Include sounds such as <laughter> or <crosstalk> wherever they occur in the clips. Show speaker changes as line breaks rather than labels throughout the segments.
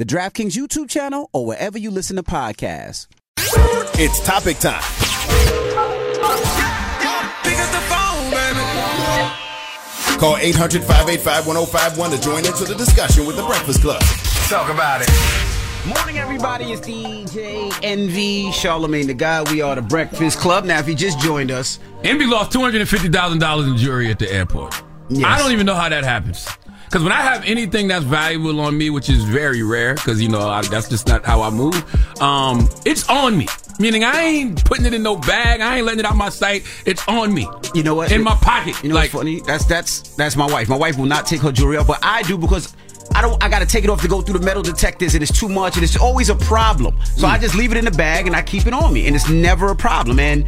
the DraftKings YouTube channel, or wherever you listen to podcasts.
It's topic time. Call 800 585 1051 to join into the discussion with the Breakfast Club.
Talk about it.
Morning, everybody. It's DJ Envy, Charlamagne the Guy. We are the Breakfast Club. Now, if you just joined us,
Envy lost two hundred and fifty thousand dollars in jury at the airport.
Yes.
I don't even know how that happens. Because when I have anything that's valuable on me, which is very rare, because you know I, that's just not how I move, um, it's on me. Meaning I ain't putting it in no bag. I ain't letting it out my sight. It's on me.
You know what?
In my pocket.
You know
like,
what's funny? That's that's that's my wife. My wife will not take her jewelry off, but I do because I don't. I got to take it off to go through the metal detectors, and it's too much, and it's always a problem. So
Hmm.
I just leave it in the bag and I keep it on me, and it's never a problem. And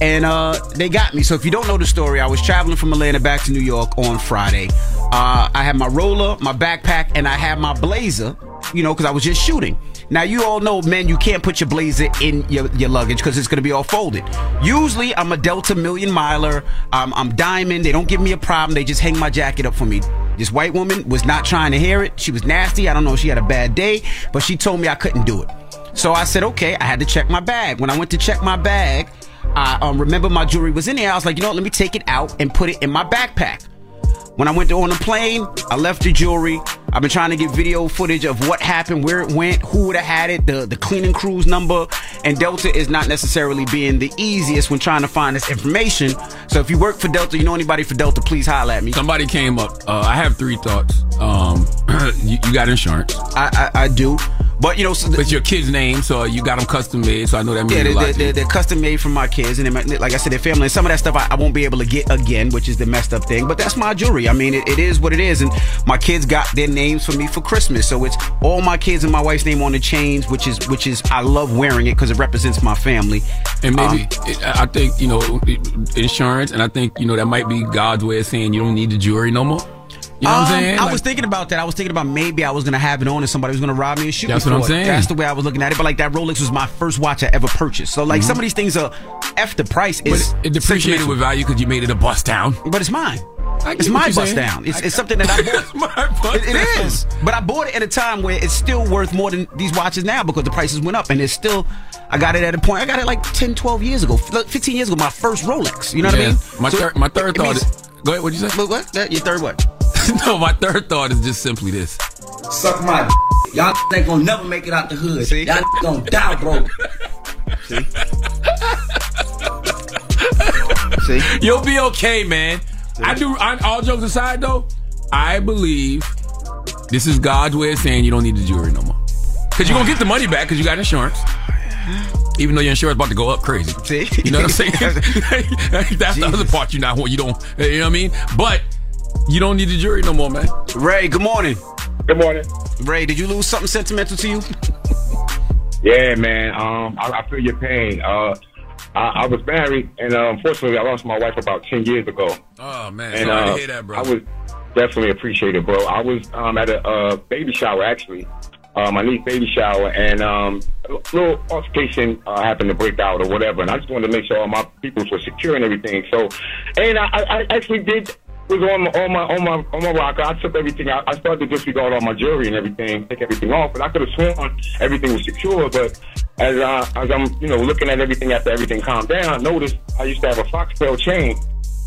and uh, they got me. So if you don't know the story, I was traveling from Atlanta back to New York on Friday. Uh, I had my roller, my backpack, and I had my blazer. You know, because I was just shooting. Now you all know, man, you can't put your blazer in your, your luggage because it's gonna be all folded. Usually, I'm a Delta Million Miler. I'm, I'm Diamond. They don't give me a problem. They just hang my jacket up for me. This white woman was not trying to hear it. She was nasty. I don't know if she had a bad day, but she told me I couldn't do it. So I said, okay. I had to check my bag. When I went to check my bag, I um, remember my jewelry was in there. I was like, you know what? Let me take it out and put it in my backpack. When I went on the plane, I left the jewelry. I've been trying to get video footage of what happened, where it went, who would have had it, the, the cleaning crew's number. And Delta is not necessarily being the easiest when trying to find this information. So if you work for Delta, you know anybody for Delta, please holler at me.
Somebody came up. Uh, I have three thoughts. Um, <clears throat> you, you got insurance.
I, I, I do. But you know, so
It's your kid's name, so you got them custom made. So I know that means
Yeah, they're,
lot
they're, they're, custom made for my kids, and they, like I said, their family. And some of that stuff I, I won't be able to get again, which is the messed up thing. But that's my jewelry. I mean, it, it is what it is. And my kids got their names for me for Christmas, so it's all my kids and my wife's name on the chains, which is which is I love wearing it because it represents my family.
And maybe
Um,
it, I think you know insurance, and I think you know that might be God's way of saying you don't need the jewelry no more. You know what I'm
Um,
saying?
I
Like-
was thinking about that. I was thinking about maybe I was gonna have it on and somebody was gonna rob me and shoot
That's
me
what I'm
it.
saying.
That's the way I was looking at it. But like that Rolex was my first watch I ever purchased. So like
Mhm.
some of these things are f the price is
But it depreciated with value because you made it a bust down.
But it's mine. It's my bust
saying.
down. It's, it's something that I <laughs> bought.
my bust
It- it is. But I bought it at a time where it's still worth more than these watches now because the prices went up. And it's still, I got it at a point, I got it like 10, 12 years ago, 15 years ago, my first Rolex. You know what I mean?
My,
So
third, my third
it
thought
means-
is. Go ahead, what'd you say?
What? what? Your third what? <laughs>
no, my third thought is just simply this.
Suck my Y'all <laughs> ain't gonna never make it out the hood.
See?
Y'all <laughs> gonna die broke.
See?
You'll be okay, man. I do. I, all jokes aside, though, I believe this is God's way of saying you don't need the jewelry no more. Because you're gonna get the money back because you got insurance. Even though your insurance about to go up crazy.
See?
You know what I'm saying? That's the other part you not want. You don't. You know what I mean? But you don't need the jury no more, man.
Ray, good morning.
Good morning.
Ray, did you lose something sentimental to you?
Yeah, man. Um, I, I feel your pain. Uh, I, I was married, and uh, unfortunately, I lost my wife about ten years ago.
Oh man,
And
sorry
uh,
to hear that, bro.
I was definitely appreciated, bro. I was um, at a uh, baby shower actually, uh, my niece baby shower, and um, a little altercation uh, happened to break out or whatever. And I just wanted to make sure all my people were secure and everything. So, and I, I I actually did was on my on my on my on my rocker. I took everything out. I started to disregard all my jewelry and everything, take everything off. And I could have sworn everything was secure, but as uh, as I'm you know looking at everything after everything calmed down, I noticed I used to have a foxtail chain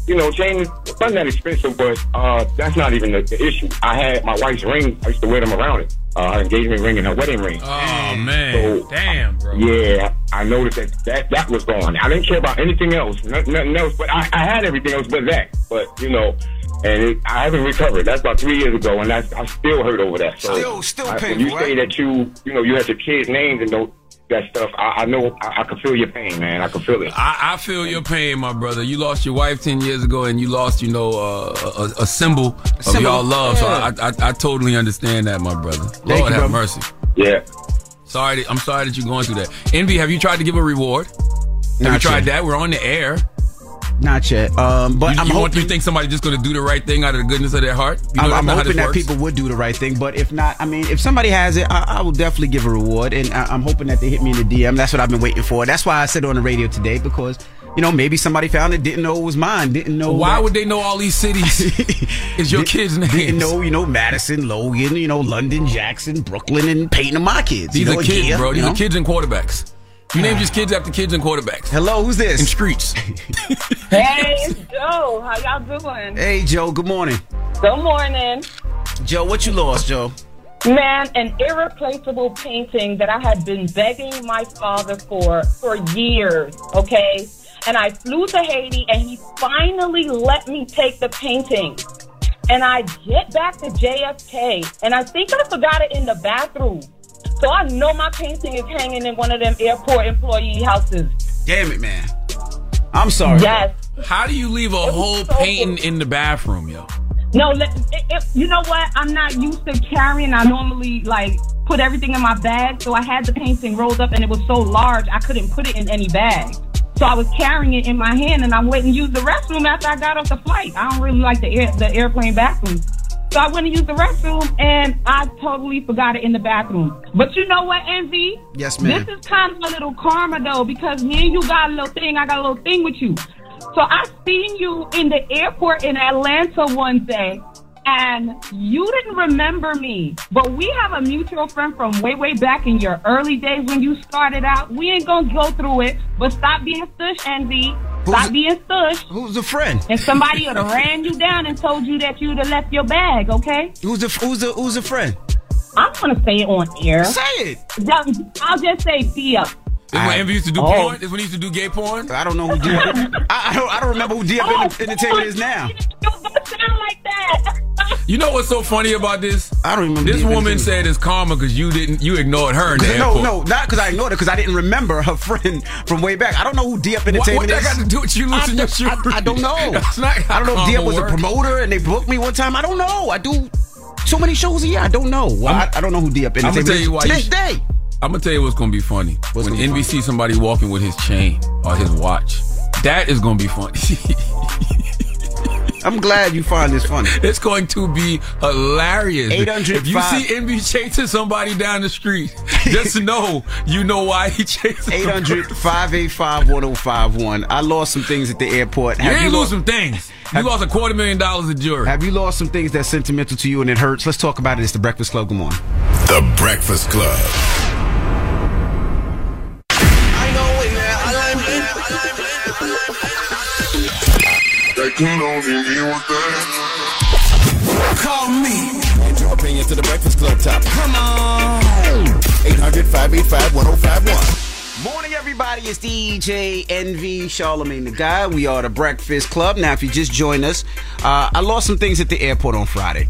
you know, chain is not that expensive, but uh, that's not even the, the issue. I had my wife's ring. I used to wear them around it. Uh, her engagement ring and her wedding ring.
Oh man, damn, bro.
Yeah, I noticed that, that that was gone. I didn't care about anything else, nothing, nothing else. But I, I had everything else but that. But you know, and it, I haven't recovered. That's about three years ago, and that's I still hurt over that. So
Still- still
I, when
painful,
you say that you you know you had your kids' names and those, that stuff, I, I know I, I can feel your pain, man. I can feel it.
I, I feel your pain, my brother. You lost your wife ten years ago, and you lost, you know, uh, a, a symbol of
symbol,
y'all love. So
yeah.
I, I, I totally understand that, my brother. Lord
you,
have
brother.
mercy.
Yeah.
Sorry, that- I'm sorry that you're going through that. Envy, have you tried to give a reward? Have you tried
yet.
that? We're on the air.
Not yet. Um, but
you,
I'm
you, want,
hoping.
you think somebody's just going to do the right thing out of the goodness of their heart? You know
I'm, I'm hoping that
works?
people would do the right thing, but if not, I mean, if somebody has it, I, I will definitely give a reward, and I, I'm hoping that they hit me in the DM. That's what I've been waiting for. That's why I said on the radio today because you know maybe somebody found it, didn't know it was mine, didn't know.
Why
that-
would they know all these cities? <laughs> is your
Did-
kids' names?
Didn't know, you know, Madison, Logan, you know, London, Jackson, Brooklyn, and Peyton are my kids.
These
you know,
are kids,
Gia,
bro.
you
These
know?
are kids and quarterbacks. You name just kids after kids and quarterbacks.
Hello, who's this?
And streets. <laughs>
Hey, it's Joe. How y'all doing?
Hey, Joe. Good morning,
Good morning.
Joe. What you lost, Joe?
Man, an irreplaceable painting that I had been begging my father for for years, okay? And I flew to Haiti and he finally let me take the painting. And I get back to JFK and I think I forgot it in the bathroom. So I know my painting is hanging in one of them airport employee houses.
Damn it, man. I'm sorry.
Yes.
How do you leave a whole
so
painting in the bathroom, yo?
No, it, it, you know what? I'm not used to carrying. I normally like put everything in my bag, so I had the painting rolled up, and it was so large I couldn't put it in any bag. So I was carrying it in my hand, and I went and used the restroom after I got off the flight. I don't really like the air, the airplane bathroom. So I went to use the restroom, and I totally forgot it in the bathroom. But you know what, Envy?
Yes, ma'am.
This is kind of a little karma though, because me and you got a little thing. I got a little thing with you. So I seen you in the airport in Atlanta one day, and you didn't remember me. But we have a mutual friend from way, way back in your early days when you started out. We ain't gonna go through it, but stop being stush, Envy. Stop being stush.
Who's the friend?
And somebody would have <laughs> ran you down and told you that you'd have left your bag, okay?
Who's the Who's the Who's the friend?
I'm gonna say it on air.
Say it.
I'll just say Dia.
Is when Envy used to do
Oh.
porn? Is when he used to do gay porn?
I don't know who D. I, <laughs> I don't. I don't remember who D up
Oh,
Entertainment is oh, now.
Don't sound like that.
You know what's so funny about this?
I don't remember.
This woman
Entertainment.
said it's karma because you didn't, you ignored her in the
No,
airport.
no, not because I ignored her. because I didn't remember her <laughs> friend from way back. I don't know who D Up
What,
Entertainment
what that
is.
got to do with you losing your
I. I don't know. <laughs>
Not
I don't know if
karma
D Up was
works.
a promoter and they booked me one time. I don't know. I do so many shows a year. I don't know. Well, I, I don't know who D Up
I'm
Entertainment
gonna tell you why.
is. To this day.
I'm gonna tell you what's gonna be funny.
What's
when Envy sees somebody walking with his chain or his watch, that is gonna be funny. <laughs>
I'm glad you find this funny.
It's going to be hilarious.
800
If you see Envy chasing somebody down the street, <laughs> just know you know why he chasing
800 585 1051. I lost some things at the airport.
You ain't lose
lost
some things. You lost a quarter million dollars of jewelry.
Have you lost some things that's sentimental to you and it hurts? Let's talk about it. It's the Breakfast Club. Good morning.
The Breakfast Club. Call me. Get your opinion to the Breakfast Club top. Come on. 800 585 1051.
Morning, everybody. It's DJ Envy Charlamagne the Guy. We are the Breakfast Club. Now, if you just joined us, uh, I lost some things at the airport on Friday.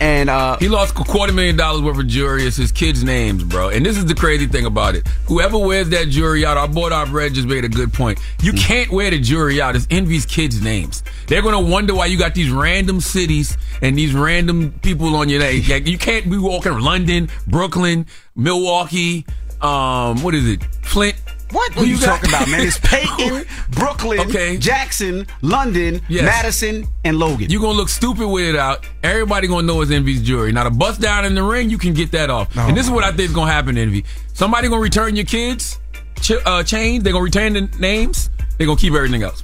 And uh,
he lost a quarter million dollars worth of jewelry. It's his kids' names, bro. And this is the crazy thing about it. Whoever wears that jewelry out, our boy our Red just made a good point. You
Mm.
can't wear the jewelry out. It's Envy's kids' names. They're gonna wonder why you got these random cities and these random people on your name. Like, you can't be walking London, Brooklyn, Milwaukee. Um, what is it? Flint.
What
Who
are you
got?
talking about, man? It's <laughs> Peyton, Brooklyn,
Okay.
Jackson, London,
Yes.
Madison, and Logan.
You're gonna look stupid with it out. Everybody gonna know it's Envy's jewelry. Now the bust down in the ring, you can get that off. and this is what I think is gonna happen, Envy. Somebody gonna return your kids ch- uh, chains. They're gonna return the names. They're gonna keep everything else.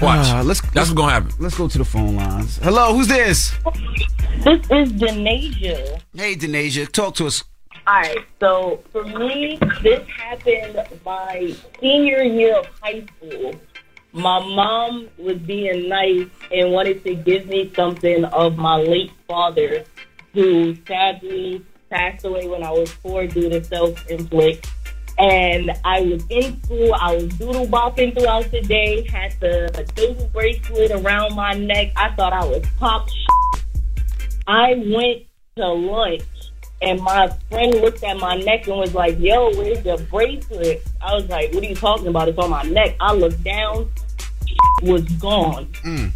Watch.
Uh, let's,
That's what's gonna happen.
Let's go to the phone lines. Hello, who's this?
This is Denasia.
Hey, Denasia, talk to us.
All right, so for me, this happened my senior year of high school. My mom was being nice and wanted to give me something of my late father, who sadly passed away when I was four due to self-inflict. And I was in school. I was doodle bopping throughout the day. Had the doodle bracelet around my neck. I thought I was pop. I went to lunch and my friend looked at my neck and was like, "Yo, where's your bracelet?" I was like, "What are you talking about? It's on my neck." I looked down, it <laughs> was gone. Mm.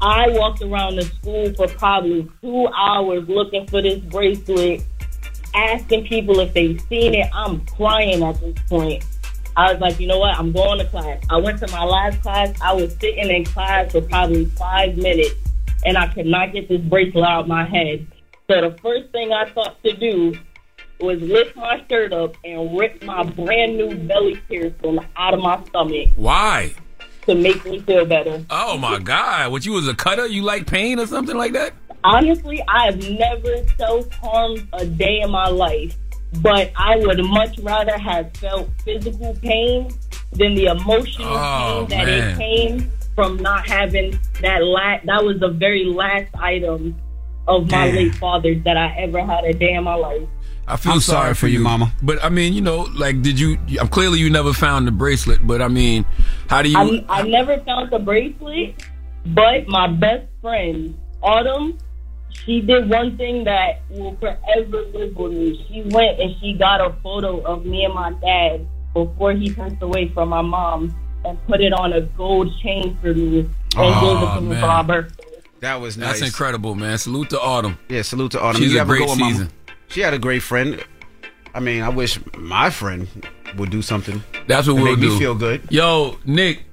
I walked around the school for probably two hours looking for this bracelet, asking people if they've seen it. I'm crying at this point. I was like, you know what? I'm going to class. I went to my last class. I was sitting in class for probably five minutes, and I could not get this bracelet out of my head. So the first thing I thought to do was lift my shirt up and rip my brand new belly piercing out of my stomach
Why?
to make me feel better.
Oh my God! What you was a cutter? You like pain or something like that?
Honestly, I have never self harmed a day in my life, but I would much rather have felt physical pain than the emotional
Oh,
pain that
man.
it came from not having that la- that was the very last item of my
Damn.
late father that I ever had a day in my life.
I feel
I'm
sorry,
sorry
for
for you,
you,
Mama.
But I mean, you know, like, did you? I'm clearly you never found the bracelet. But I mean, how do you?
I, I never found the bracelet, but my best friend, Autumn, she did one thing that will forever live with me. She went and she got a photo of me and my dad before he passed away from my mom and put it on a gold chain for me and
Oh,
gave it to me
man.
for my birthday.
That was nice.
That's incredible, man. Salute to Autumn.
Yeah, salute to Autumn.
She's
You
a
ever
great
go with Mama?
season.
She had a great friend. I mean, I wish my friend would do something.
That's what
to
we'll
make
do.
me feel good.
Yo, Nick,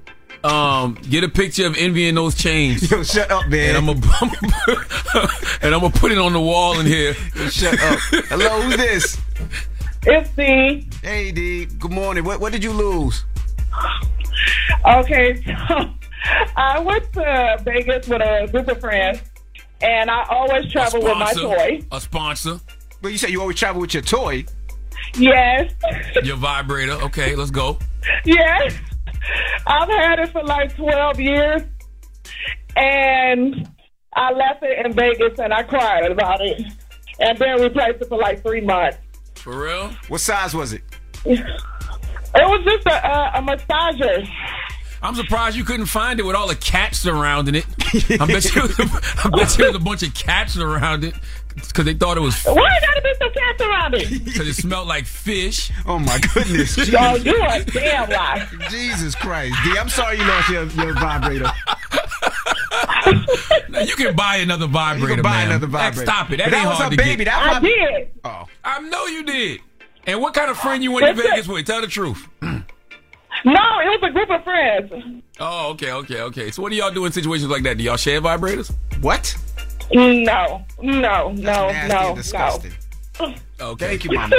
um, get a picture of Envy in those chains.
Yo, shut up, man.
And I'm gonna <laughs> and I'm gonna put it on the wall in here.
Shut up. Hello, who's this?
It's D.
Hey, D. Good morning. What What did you lose?
Okay, so <laughs> I went to Vegas with a group of friends, and I always travel with my toy.
A sponsor.
But you said you always travel with your toy.
Yes, <laughs>
Your vibrator. Okay, let's go.
yes. I've had it for like 12 years, and I left it in Vegas, and I cried about it, and then replaced it for like three months.
For real?
What size was it?
It was just a, a, a massager.
I'm surprised you couldn't find it with all the cats surrounding it. I bet you, <laughs> I bet you there's a bunch of cats around it because they thought it was
Why gotta be some cats around it?
because it smelled like fish.
Oh my goodness. <laughs>
Oh, you a damn lie.
Jesus Christ. D, I'm sorry you lost your, your vibrator. <laughs>
Now, you can buy another vibrator,
You can buy
man.
another
Like,
vibrator.
Stop it. That,
But that
ain't
was
hard
her
to
baby.
Get.
That
I did.
Oh.
I know you did. And what kind of friend you went to Vegas with? Tell the truth.
No, it was a group of friends.
Oh, okay, okay, okay. So what do y'all do in situations like that? Do y'all share vibrators?
What?
No, no, no,
nasty
no,
and disgusting.
no.
Okay.
Thank you, <laughs> Mama.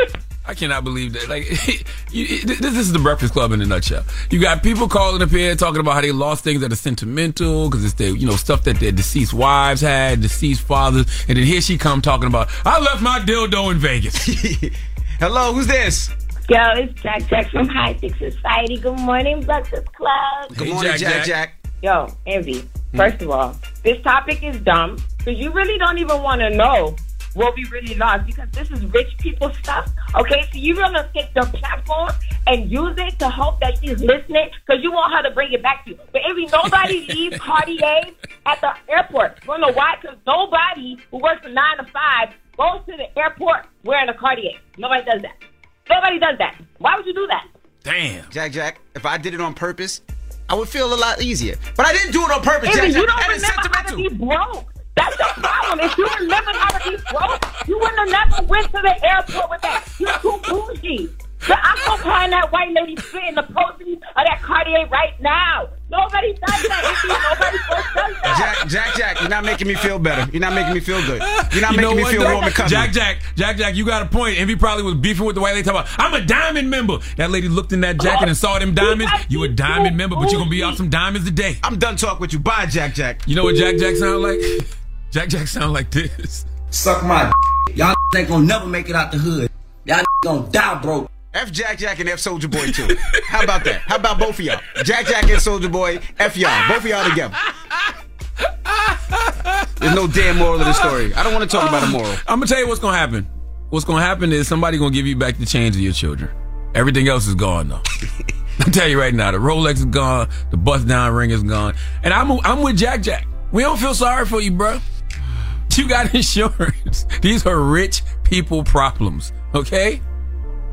I cannot believe that. Like, <laughs> you, this, this is the Breakfast Club in a nutshell. You got people calling up here talking about how they lost things that are sentimental because it's their, you know, stuff that their deceased wives had, deceased fathers, and then here she come talking about, I left my dildo in Vegas. <laughs>
Hello, who's this?
Yo, it's Jack Jack from High Six Society. Good morning, Breakfast Club.
Good morning, Jack Jack.
Yo, Envy. First of all, this topic is dumb because you really don't even want to know what we really lost because this is rich people stuff. Okay, so you're gonna take the platform and use it to hope that she's listening because you want her to bring it back to you. But Envy, nobody <laughs> leaves Cartier at the airport. You know why? Because nobody who works from nine to five goes to the airport wearing a Cartier. Nobody does that. Nobody does that. Why would you do that?
Damn.
Jack Jack, if I did it on purpose, I would feel a lot easier. But I didn't do it on purpose,
Envy,
Jack
you
Jack.
don't
That is
remember how to be broke. That's the problem. If you remembered how to be broke, you wouldn't have never went to the airport with that. You're too bougie. But I'm gonna find that white lady spitting the proceeds of that Cartier right now. Nobody does that. Nobody does that.
Jack, Jack, Jack, you're not making me feel better. You're not making me feel good. You're not
You
making me feel
though?
warm and cuddly.
Jack, Jack, Jack, Jack, you got a point. Envy probably was beefing with the white lady talking about, I'm a diamond member. That lady looked in that jacket and saw them diamonds. You a diamond member, but you're gonna be out some diamonds today.
I'm done talking with you. Bye, Jack Jack.
You know what Jack Jack sound like? <laughs> Jack Jack sound like this.
Suck my <laughs> Y'all <laughs> ain't gonna never make it out the hood. Y'all gonna die broke.
F Jack Jack and F Soldier Boy too. How about that? How about both of y'all? Jack Jack and Soldier Boy, F y'all. Both of y'all together. There's no damn moral of the story. I don't want to talk about a moral.
I'm gonna tell you what's gonna happen. What's gonna happen is somebody gonna give you back the change of your children. Everything else is gone though. <laughs> I'm tell you right now, the Rolex is gone, the bust down ring is gone, and I'm I'm with Jack Jack. We don't feel sorry for you, bro. You got <laughs> insurance. These are rich people problems. Okay,